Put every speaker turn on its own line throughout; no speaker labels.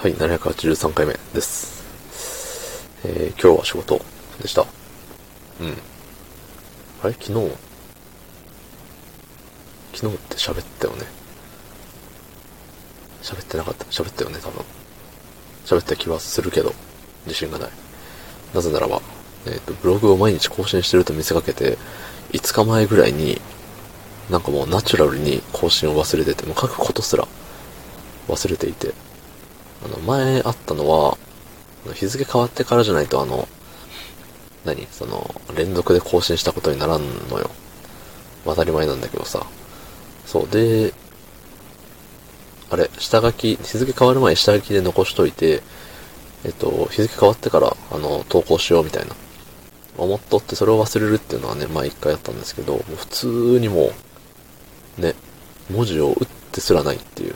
はい、783回目です。えー、今日は仕事でした。うん。あれ？昨日？昨日って喋ったよね？喋ってなかった？喋ったよね、多分。喋った気はするけど、自信がない。なぜならば、えっ、ー、と、ブログを毎日更新してると見せかけて、5日前ぐらいに、なんかもうナチュラルに更新を忘れてて、もう書くことすら忘れていて、あの、前あったのは、日付変わってからじゃないとあの、何その、連続で更新したことにならんのよ。当たり前なんだけどさ。そう、で、あれ、下書き、日付変わる前下書きで残しといて、えっと、日付変わってから、あの、投稿しようみたいな。思っとってそれを忘れるっていうのはね、まあ一回やったんですけど、もう普通にもう、ね、文字を打ってすらないっていう。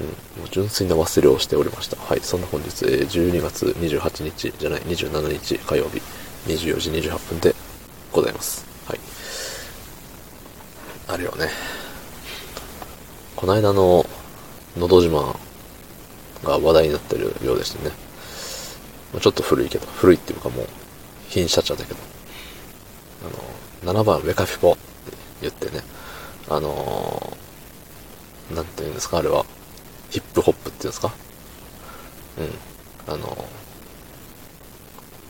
うん、もう純粋な忘れをしておりました。はい、そんな本日、えー、12月28日じゃない、27日火曜日、24時28分でございます。はい。あれよね。この間の、のど自慢が話題になってるようでしてね。ちょっと古いけど、古いっていうかもう、品車茶だけど、あの、7番ウェカフィポって言ってね、あのー、なんて言うんですか、あれは、ヒップホップっていうんですか？うん。あの、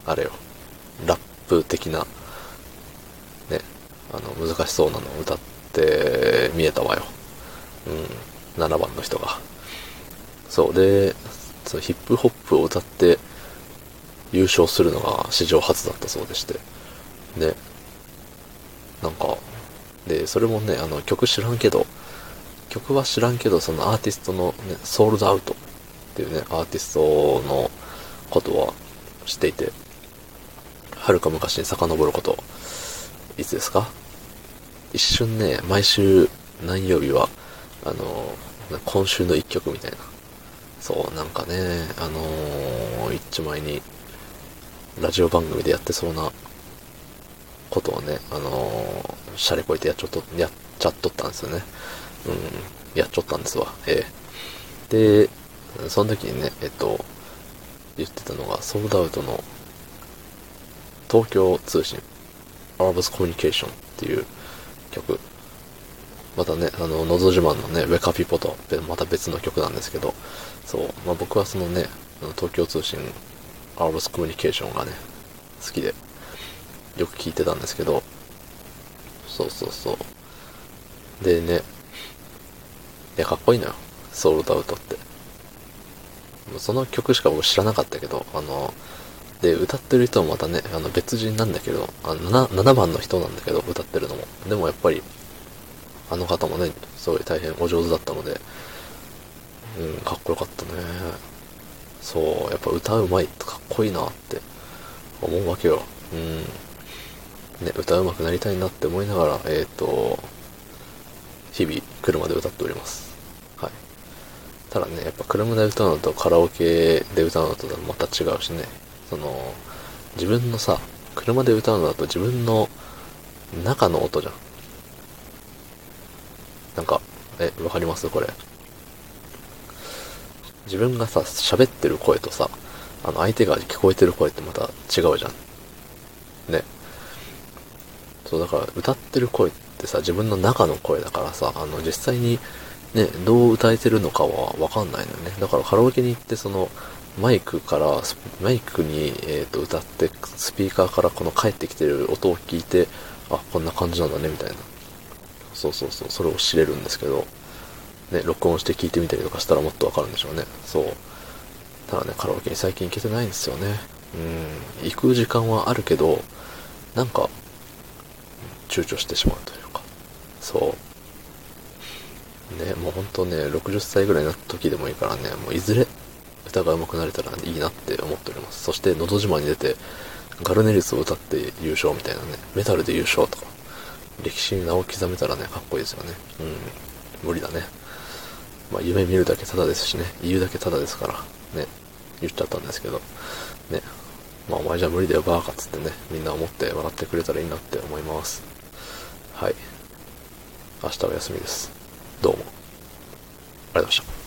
あれよ。ラップ的な、ね、あの、難しそうなのを歌って見えたわよ。うん。7番の人が。そう。で、そのヒップホップを歌って優勝するのが史上初だったそうでして。ね。なんか、で、それもね、あの、曲知らんけど、曲は知らんけど、そのアーティストのね、ソールドアウトっていうね、アーティストのことは知っていて、はるか昔に遡ること、いつですか？一瞬ね、毎週何曜日は、あの、今週の一曲みたいな。そう、なんかね、あのー、一丁前に、ラジオ番組でやってそうなことをね、あのー、シャレこいてやっちゃっと、やっちゃっとったんですよね。うん、やっちゃったんですわ。えー、で、その時にね、えっと、言ってたのが、ソードアウトの東京通信、アーバスコミュニケーションっていう曲。またね、あの、のど自慢のね、ウェカピポと、また別の曲なんですけど、そう、まあ、僕はそのね、東京通信、アーバスコミュニケーションがね、好きで、よく聞いてたんですけど、そうそうそう。でね、いや、かっこいいのよ。ソウルドアウトって。その曲しか僕知らなかったけど、あの、で、歌ってる人もまたね、あの別人なんだけど、あの 7, 7番の人なんだけど、歌ってるのも。でもやっぱり、あの方もね、すごい大変お上手だったので、うん、かっこよかったね。そう、やっぱ歌うまいとかっこいいなって思うわけよ。うん。ね、歌うまくなりたいなって思いながら、えっ、ー、と、日々車で歌っております。はい。ただね、やっぱ車で歌うのとカラオケで歌うのとまた違うしね、その、自分のさ、車で歌うのだと自分の中の音じゃん。なんか、え、わかります？これ。自分がさ、喋ってる声とさ、あの、相手が聞こえてる声ってまた違うじゃん。ね。そう、だから歌ってる声ってってさ、自分の中の声だからさ、あの、実際にね、どう歌えてるのかはわかんないのよね。だからカラオケに行ってその、マイクから、マイクに、えーと、歌って、スピーカーからこの帰ってきてる音を聞いて、あ、こんな感じなんだね、みたいな。そうそうそう、それを知れるんですけど、ね、録音して聞いてみたりとかしたらもっとわかるんでしょうね。そう。ただね、カラオケに最近行けてないんですよね。うん、行く時間はあるけど、なんか、躊躇してしまうというか、そう。ね、もうほんとね、60歳ぐらいになった時でもいいからね、もういずれ歌が上手くなれたらいいなって思っております。そして、のど自慢に出て、ガルネリスを歌って優勝みたいなね、メタルで優勝とか、歴史に名を刻めたらね、かっこいいですよね。うん、無理だね。まあ、夢見るだけただですしね、言うだけただですから、ね、言っちゃったんですけど、ね、まあ、お前じゃ無理だよ、バーカっつってね、みんな思って笑ってくれたらいいなって思います。はい。明日は休みです。どうも。ありがとうございました。